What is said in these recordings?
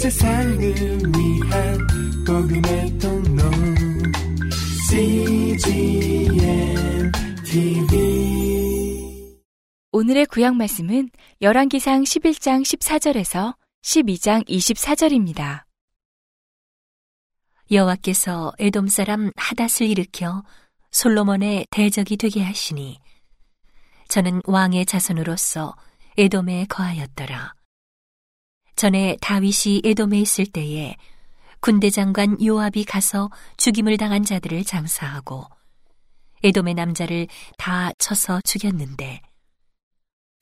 세상을 위한 복음의 통로 CGM TV 오늘의 구약 말씀은 열왕기상 11장 14절에서 12장 24절입니다. 여호와께서 에돔 사람 하닷을 일으켜 솔로몬의 대적이 되게 하시니 저는 왕의 자손으로서 에돔에 거하였더라. 전에 다윗이 에돔에 있을 때에 군대 장관 요압이 가서 죽임을 당한 자들을 장사하고 에돔의 남자를 다 쳐서 죽였는데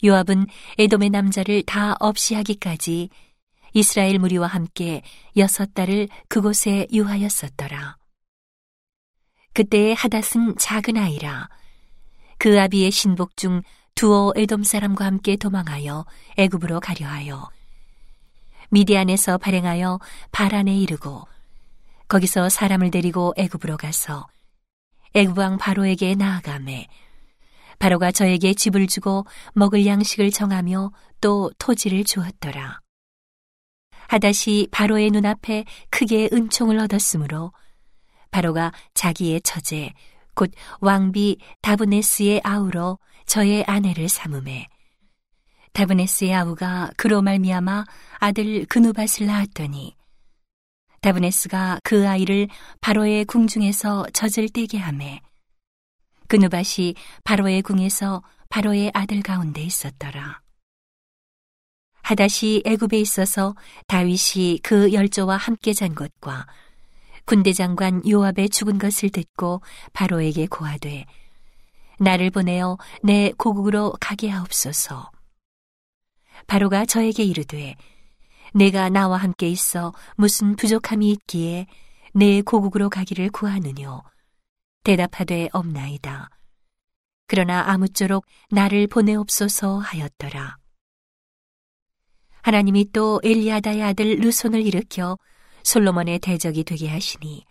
요압은 에돔의 남자를 다 없이 하기까지 이스라엘 무리와 함께 여섯 달을 그곳에 유하였었더라. 그때의 하닷은 작은 아이라 그 아비의 신복 중 두어 에돔 사람과 함께 도망하여 애굽으로 가려 하여 미디안에서 발행하여 바란에 이르고 거기서 사람을 데리고 애굽으로 가서 애굽 왕 바로에게 나아가매 바로가 저에게 집을 주고 먹을 양식을 정하며 또 토지를 주었더라. 하닷이 바로의 눈앞에 크게 은총을 얻었으므로 바로가 자기의 처제 곧 왕비 다브네스의 아우로 저의 아내를 삼음해 다브네스의 아우가 그로 말미암아 아들 그누밭을 낳았더니 다브네스가 그 아이를 바로의 궁중에서 젖을 떼게 하매 그누밭이 바로의 궁에서 바로의 아들 가운데 있었더라. 하닷이 애굽에 있어서 다윗이 그 열조와 함께 잔 것과 군대 장관 요압의 죽은 것을 듣고 바로에게 고하되 나를 보내어 내 고국으로 가게 하옵소서. 바로가 저에게 이르되 내가 나와 함께 있어 무슨 부족함이 있기에 내 고국으로 가기를 구하느뇨. 대답하되 없나이다. 그러나 아무쪼록 나를 보내옵소서 하였더라. 하나님이 또 엘리아다의 아들 르손을 일으켜 솔로몬의 대적이 되게 하시니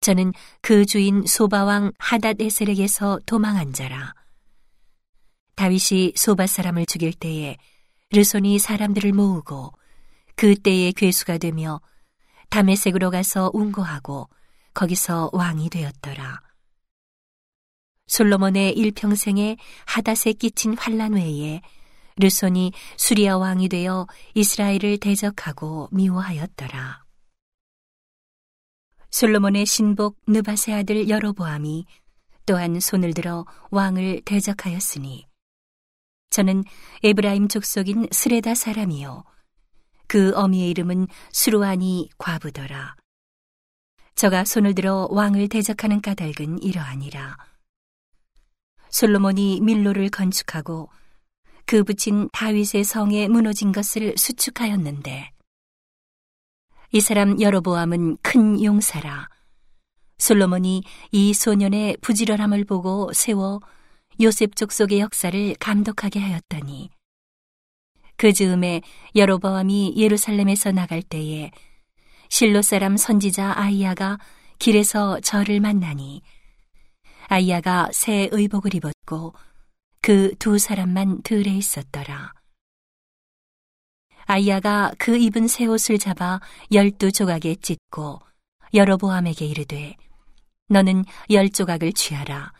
저는 그 주인 소바왕 하닷 에셀에게서 도망한 자라. 다윗이 소바 사람을 죽일 때에 르손이 사람들을 모으고 그 때에 괴수가 되며 담에색으로 가서 운고하고 거기서 왕이 되었더라. 솔로몬의 일평생에 하닷에 끼친 환란 외에 르손이 수리아 왕이 되어 이스라엘을 대적하고 미워하였더라. 솔로몬의 신복 느바세 아들 여로보암이 또한 손을 들어 왕을 대적하였으니 저는 에브라임 족속인 스레다 사람이요 그 어미의 이름은 수루아니 과부더라. 저가 손을 들어 왕을 대적하는 까닭은 이러하니라. 솔로몬이 밀로를 건축하고 그 붙인 다윗의 성에 무너진 것을 수축하였는데 이 사람 여로보암은 큰 용사라 솔로몬이 이 소년의 부지런함을 보고 세워 요셉 족속의 역사를 감독하게 하였더니 그 즈음에 여로보암이 예루살렘에서 나갈 때에 실로 사람 선지자 아이야가 길에서 저를 만나니 아이야가 새 의복을 입었고 그 두 사람만 들에 있었더라. 아이야가 그 입은 새 옷을 잡아 열두 조각에 찢고 여로보암에게 이르되 너는 열 조각을 취하라.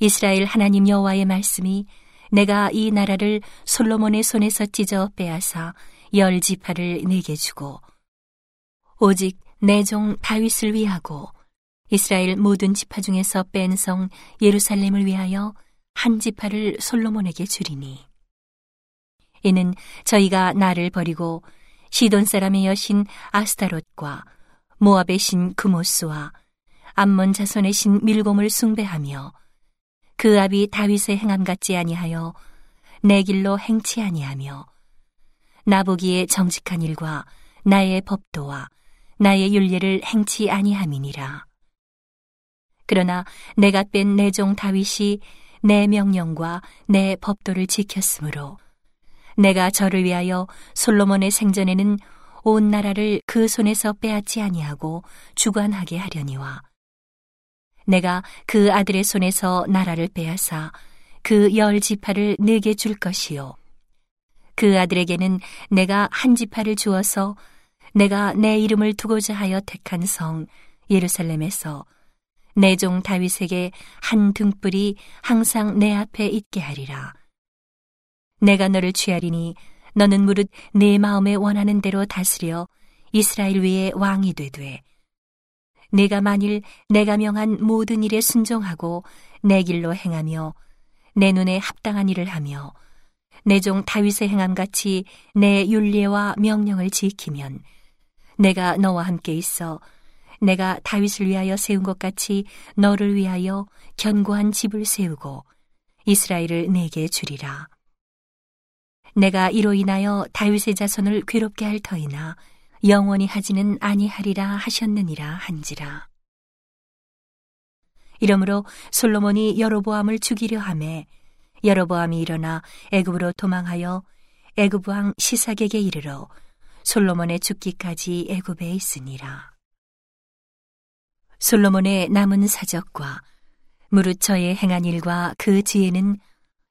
이스라엘 하나님 여호와의 말씀이 내가 이 나라를 솔로몬의 손에서 찢어 빼앗아 열 지파를 내게 주고 오직 내 종 다윗을 위하고 이스라엘 모든 지파 중에서 뺀 성 예루살렘을 위하여 한 지파를 솔로몬에게 주리니. 이는 저희가 나를 버리고 시돈 사람의 여신 아스타롯과 모압의 신 그모스와 암몬 자손의 신 밀곰을 숭배하며 그 아비 다윗의 행함 같지 아니하여 내 길로 행치 아니하며 나보기에 정직한 일과 나의 법도와 나의 윤례를 행치 아니함이니라. 그러나 내가 뺀 내 종 다윗이 내 명령과 내 법도를 지켰으므로 내가 저를 위하여 솔로몬의 생전에는 온 나라를 그 손에서 빼앗지 아니하고 주관하게 하려니와 내가 그 아들의 손에서 나라를 빼앗아 그 열 지파를 내게 줄 것이요 그 아들에게는 내가 한 지파를 주어서 내가 내 이름을 두고자 하여 택한 성 예루살렘에서 내 종 다윗에게 한 등불이 항상 내 앞에 있게 하리라. 내가 너를 취하리니 너는 무릇 내 마음에 원하는 대로 다스려 이스라엘 위에 왕이 되되 내가 만일 내가 명한 모든 일에 순종하고 내 길로 행하며 내 눈에 합당한 일을 하며 내 종 다윗의 행함 같이 내 윤례와 명령을 지키면 내가 너와 함께 있어 내가 다윗을 위하여 세운 것 같이 너를 위하여 견고한 집을 세우고 이스라엘을 내게 주리라. 내가 이로 인하여 다윗의 자손을 괴롭게 할 터이나 영원히 하지는 아니하리라 하셨느니라 한지라. 이러므로 솔로몬이 여로보암을 죽이려 함에 여로보암이 일어나 애굽으로 도망하여 애굽 왕 시삭에게 이르러 솔로몬의 죽기까지 애굽에 있으니라. 솔로몬의 남은 사적과 무릇 저의 행한 일과 그 지혜는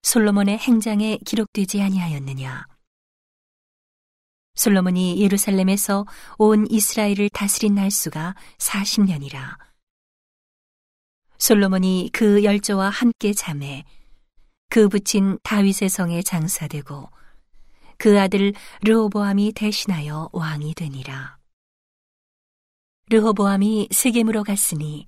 솔로몬의 행장에 기록되지 아니하였느냐. 솔로몬이 예루살렘에서 온 이스라엘을 다스린 날수가 40년이라. 솔로몬이 그 열조와 함께 잠에 그 붙인 다윗의 성에 장사되고 그 아들 르호보암이 대신하여 왕이 되니라. 르호보암이 세겜으로 갔으니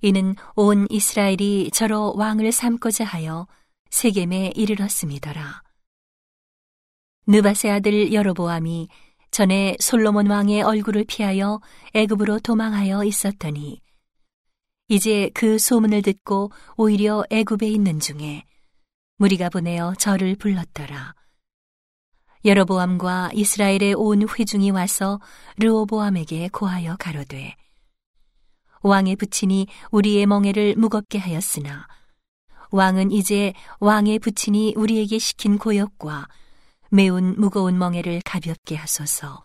이는 온 이스라엘이 저로 왕을 삼고자 하여 세겜에 이르렀음이더라. 느바세 아들 여로보암이 전에 솔로몬 왕의 얼굴을 피하여 애굽으로 도망하여 있었더니 이제 그 소문을 듣고 오히려 애굽에 있는 중에 무리가 보내어 저를 불렀더라. 여로보암과 이스라엘의 온 회중이 와서 르오보암에게 고하여 가로되 왕의 부친이 우리의 멍에를 무겁게 하였으나 왕은 이제 왕의 부친이 우리에게 시킨 고역과 매운 무거운 멍에를 가볍게 하소서.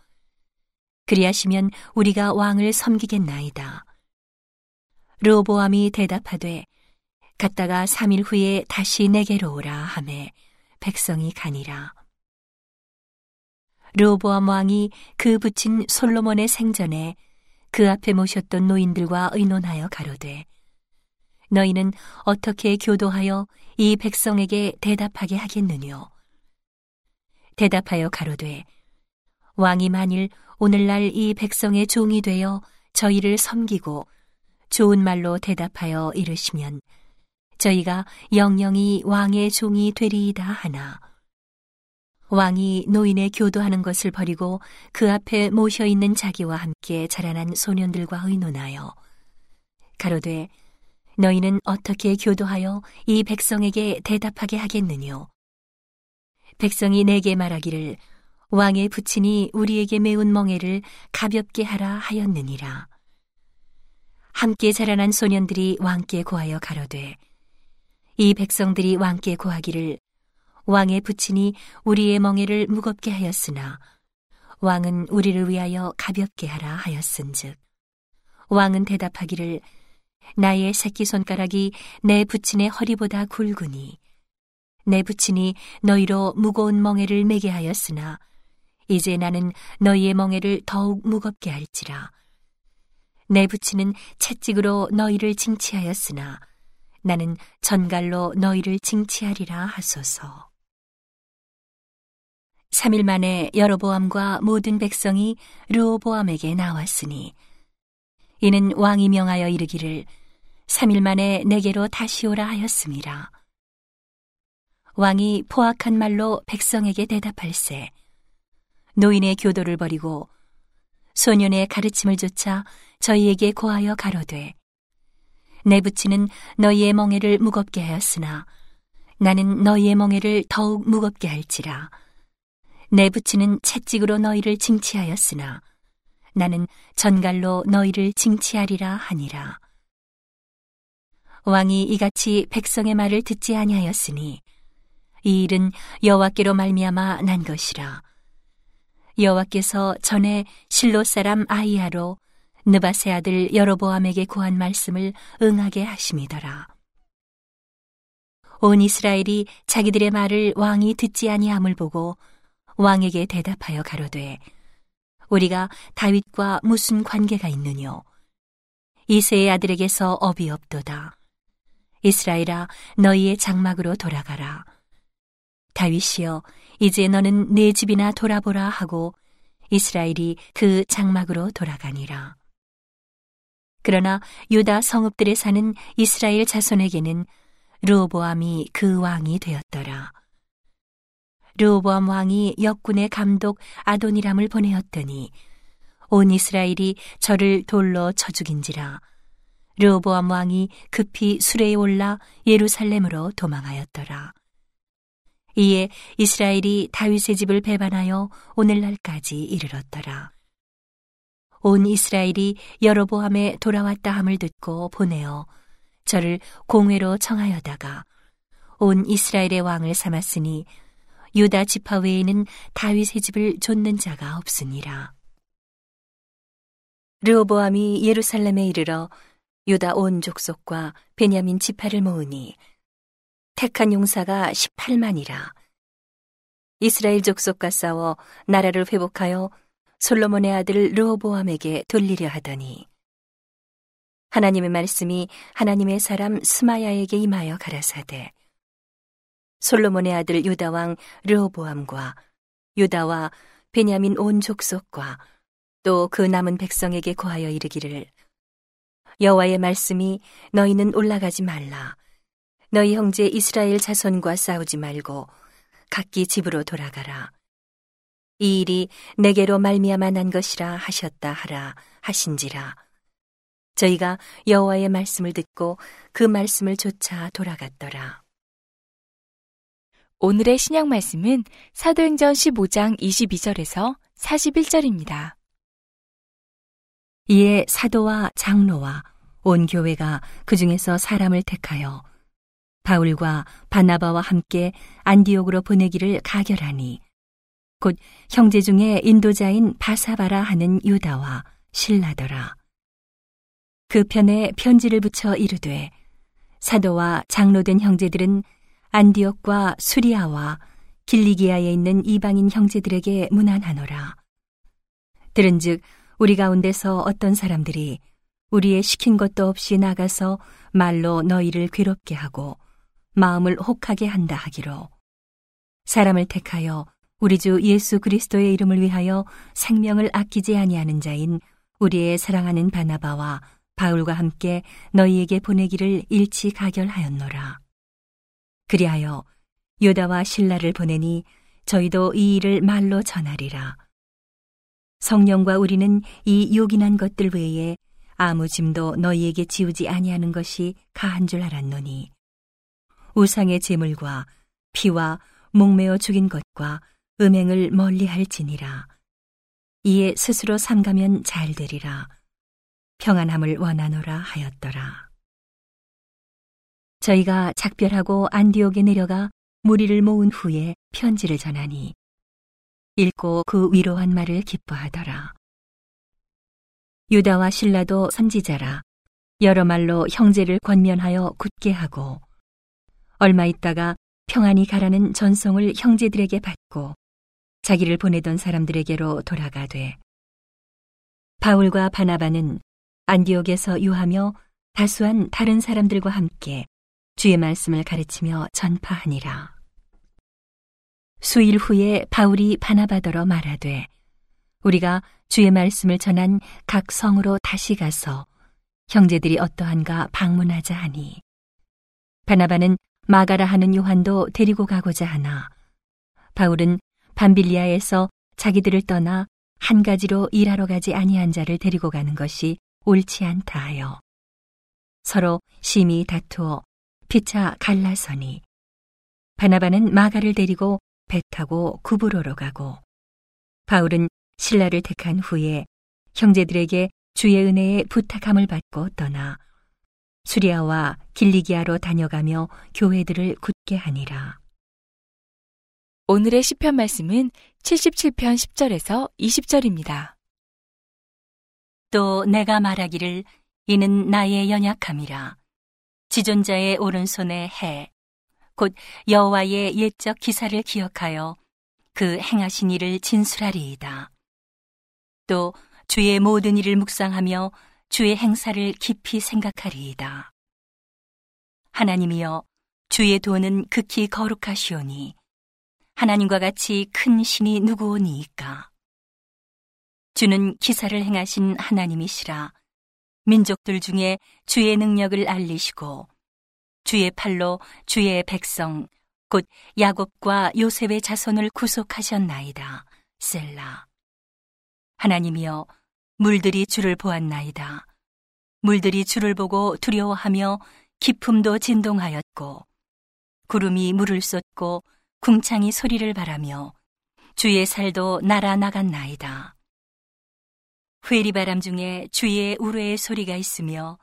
그리하시면 우리가 왕을 섬기겠나이다. 르보암이 대답하되 갔다가 3일 후에 다시 내게로 오라 하매 백성이 가니라. 르보암 왕이 그 붙인 솔로몬의 생전에 그 앞에 모셨던 노인들과 의논하여 가로되 너희는 어떻게 교도하여 이 백성에게 대답하게 하겠느뇨? 대답하여 가로되 왕이 만일 오늘날 이 백성의 종이 되어 저희를 섬기고 좋은 말로 대답하여 이르시면 저희가 영영이 왕의 종이 되리이다 하나. 왕이 노인의 교도하는 것을 버리고 그 앞에 모셔 있는 자기와 함께 자라난 소년들과 의논하여 가로되 너희는 어떻게 교도하여 이 백성에게 대답하게 하겠느뇨 백성이 내게 말하기를 왕의 부친이 우리에게 매운 멍에를 가볍게 하라 하였느니라. 함께 자라난 소년들이 왕께 고하여 가로되 이 백성들이 왕께 고하기를 왕의 부친이 우리의 멍에를 무겁게 하였으나 왕은 우리를 위하여 가볍게 하라 하였은즉 왕은 대답하기를 나의 새끼 손가락이 내 부친의 허리보다 굵으니 내 부친이 너희로 무거운 멍에를 매게 하였으나 이제 나는 너희의 멍에를 더욱 무겁게 할지라. 내 부친은 채찍으로 너희를 징치하였으나 나는 전갈로 너희를 징치하리라 하소서. 3일 만에 여로보암과 모든 백성이 르오보암에게 나왔으니 이는 왕이 명하여 이르기를 3일 만에 내게로 다시 오라 하였습니다. 왕이 포악한 말로 백성에게 대답할세. 노인의 교도를 버리고 소년의 가르침을 조차 저희에게 고하여 가로되 내 부치는 너희의 멍에를 무겁게 하였으나 나는 너희의 멍에를 더욱 무겁게 할지라 내 부치는 채찍으로 너희를 징치하였으나 나는 전갈로 너희를 징치하리라 하니라 왕이 이같이 백성의 말을 듣지 아니하였으니 이 일은 여호와께로 말미암아 난 것이라. 여호와께서 전에 실로 사람 아이야로 느바세 아들 여로보암에게 구한 말씀을 응하게 하심이더라. 온 이스라엘이 자기들의 말을 왕이 듣지 아니함을 보고 왕에게 대답하여 가로되 우리가 다윗과 무슨 관계가 있느뇨? 이세의 아들에게서 업이 없도다. 이스라엘아, 너희의 장막으로 돌아가라. 다윗이여, 이제 너는 내 집이나 돌아보라 하고 이스라엘이 그 장막으로 돌아가니라. 그러나 유다 성읍들에 사는 이스라엘 자손에게는 르호보암이 그 왕이 되었더라. 르호보암 왕이 역군의 감독 아도니람을 보내었더니 온 이스라엘이 저를 돌로 쳐 죽인지라 르호보암 왕이 급히 수레에 올라 예루살렘으로 도망하였더라. 이에 이스라엘이 다윗의 집을 배반하여 오늘날까지 이르렀더라. 온 이스라엘이 여로보암에 돌아왔다 함을 듣고 보내어 저를 공회로 청하여다가 온 이스라엘의 왕을 삼았으니 유다 지파 외에는 다윗의 집을 좇는 자가 없으니라. 르호보암이 예루살렘에 이르러 유다 온 족속과 베냐민 지파를 모으니 택한 용사가 18만이라. 이스라엘 족속과 싸워 나라를 회복하여 솔로몬의 아들 르호보암에게 돌리려 하더니 하나님의 말씀이 하나님의 사람 스마야에게 임하여 가라사대 솔로몬의 아들 유다 왕 르호보암과 유다와 베냐민 온 족속과 또 그 남은 백성에게 고하여 이르기를 여호와의 말씀이 너희는 올라가지 말라 너희 형제 이스라엘 자손과 싸우지 말고 각기 집으로 돌아가라 이 일이 내게로 말미암아 난 것이라 하셨다 하라 하신지라 저희가 여호와의 말씀을 듣고 그 말씀을 쫓아 돌아갔더라. 오늘의 신약 말씀은 사도행전 15장 22절에서 41절입니다. 이에 사도와 장로와 온 교회가 그 중에서 사람을 택하여 바울과 바나바와 함께 안디옥으로 보내기를 가결하니 곧 형제 중에 인도자인 바사바라 하는 유다와 신라더라. 그 편에 편지를 붙여 이르되 사도와 장로된 형제들은 안디옥과 수리아와 길리기아에 있는 이방인 형제들에게 문안하노라. 들은즉 우리 가운데서 어떤 사람들이 우리의 시킨 것도 없이 나가서 말로 너희를 괴롭게 하고 마음을 혹하게 한다 하기로 사람을 택하여 우리 주 예수 그리스도의 이름을 위하여 생명을 아끼지 아니하는 자인 우리의 사랑하는 바나바와 바울과 함께 너희에게 보내기를 일치 가결하였노라. 그리하여 요다와 신라를 보내니 저희도 이 일을 말로 전하리라. 성령과 우리는 이 요긴한 것들 외에 아무 짐도 너희에게 지우지 아니하는 것이 가한 줄 알았노니 우상의 제물과 피와 목매어 죽인 것과 음행을 멀리할 지니라. 이에 스스로 삼가면 잘 되리라. 평안함을 원하노라 하였더라. 저희가 작별하고 안디옥에 내려가 무리를 모은 후에 편지를 전하니 읽고 그 위로한 말을 기뻐하더라. 유다와 신라도 선지자라 여러 말로 형제를 권면하여 굳게 하고 얼마 있다가 평안히 가라는 전송을 형제들에게 받고 자기를 보내던 사람들에게로 돌아가 되 바울과 바나바는 안디옥에서 유하며 다수한 다른 사람들과 함께 주의 말씀을 가르치며 전파하니라. 수일 후에 바울이 바나바더러 말하되 우리가 주의 말씀을 전한 각 성으로 다시 가서 형제들이 어떠한가 방문하자 하니 바나바는 마가라 하는 요한도 데리고 가고자 하나. 바울은 밤빌리아에서 자기들을 떠나 한 가지로 일하러 가지 아니한 자를 데리고 가는 것이 옳지 않다 하여 서로 심히 다투어 피차 갈라서니 바나바는 마가를 데리고 배 타고 구브로로 가고 바울은 신라를 택한 후에 형제들에게 주의 은혜에 부탁함을 받고 떠나 수리아와 길리기아로 다녀가며 교회들을 굳게 하니라. 오늘의 시편 말씀은 77편 10절에서 20절입니다. 또 내가 말하기를 이는 나의 연약함이라 지존자의 오른손에 해 곧 여호와의 옛적 기사를 기억하여 그 행하신 일을 진술하리이다. 또 주의 모든 일을 묵상하며 주의 행사를 깊이 생각하리이다. 하나님이여 주의 도는 극히 거룩하시오니 하나님과 같이 큰 신이 누구오니이까. 주는 기사를 행하신 하나님이시라 민족들 중에 주의 능력을 알리시고 주의 팔로 주의 백성 곧 야곱과 요셉의 자손을 구속하셨나이다. 셀라. 하나님이여 물들이 주를 보았나이다. 물들이 주를 보고 두려워하며 기품도 진동하였고 구름이 물을 쏟고 궁창이 소리를 바라며 주의 살도 날아 나갔나이다. 회리바람 중에 주의 우레의 소리가 있으며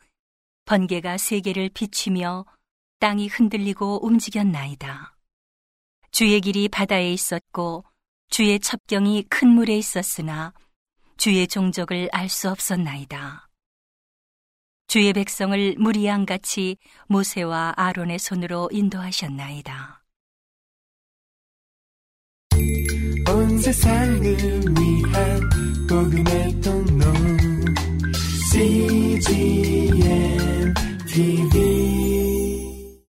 번개가 세계를 비추며 땅이 흔들리고 움직였나이다. 주의 길이 바다에 있었고 주의 첩경이 큰 물에 있었으나 주의 종족을 알 수 없었나이다. 주의 백성을 무리양같이 모세와 아론의 손으로 인도하셨나이다. 온 세상을 위한 복음의 통로 CGM TV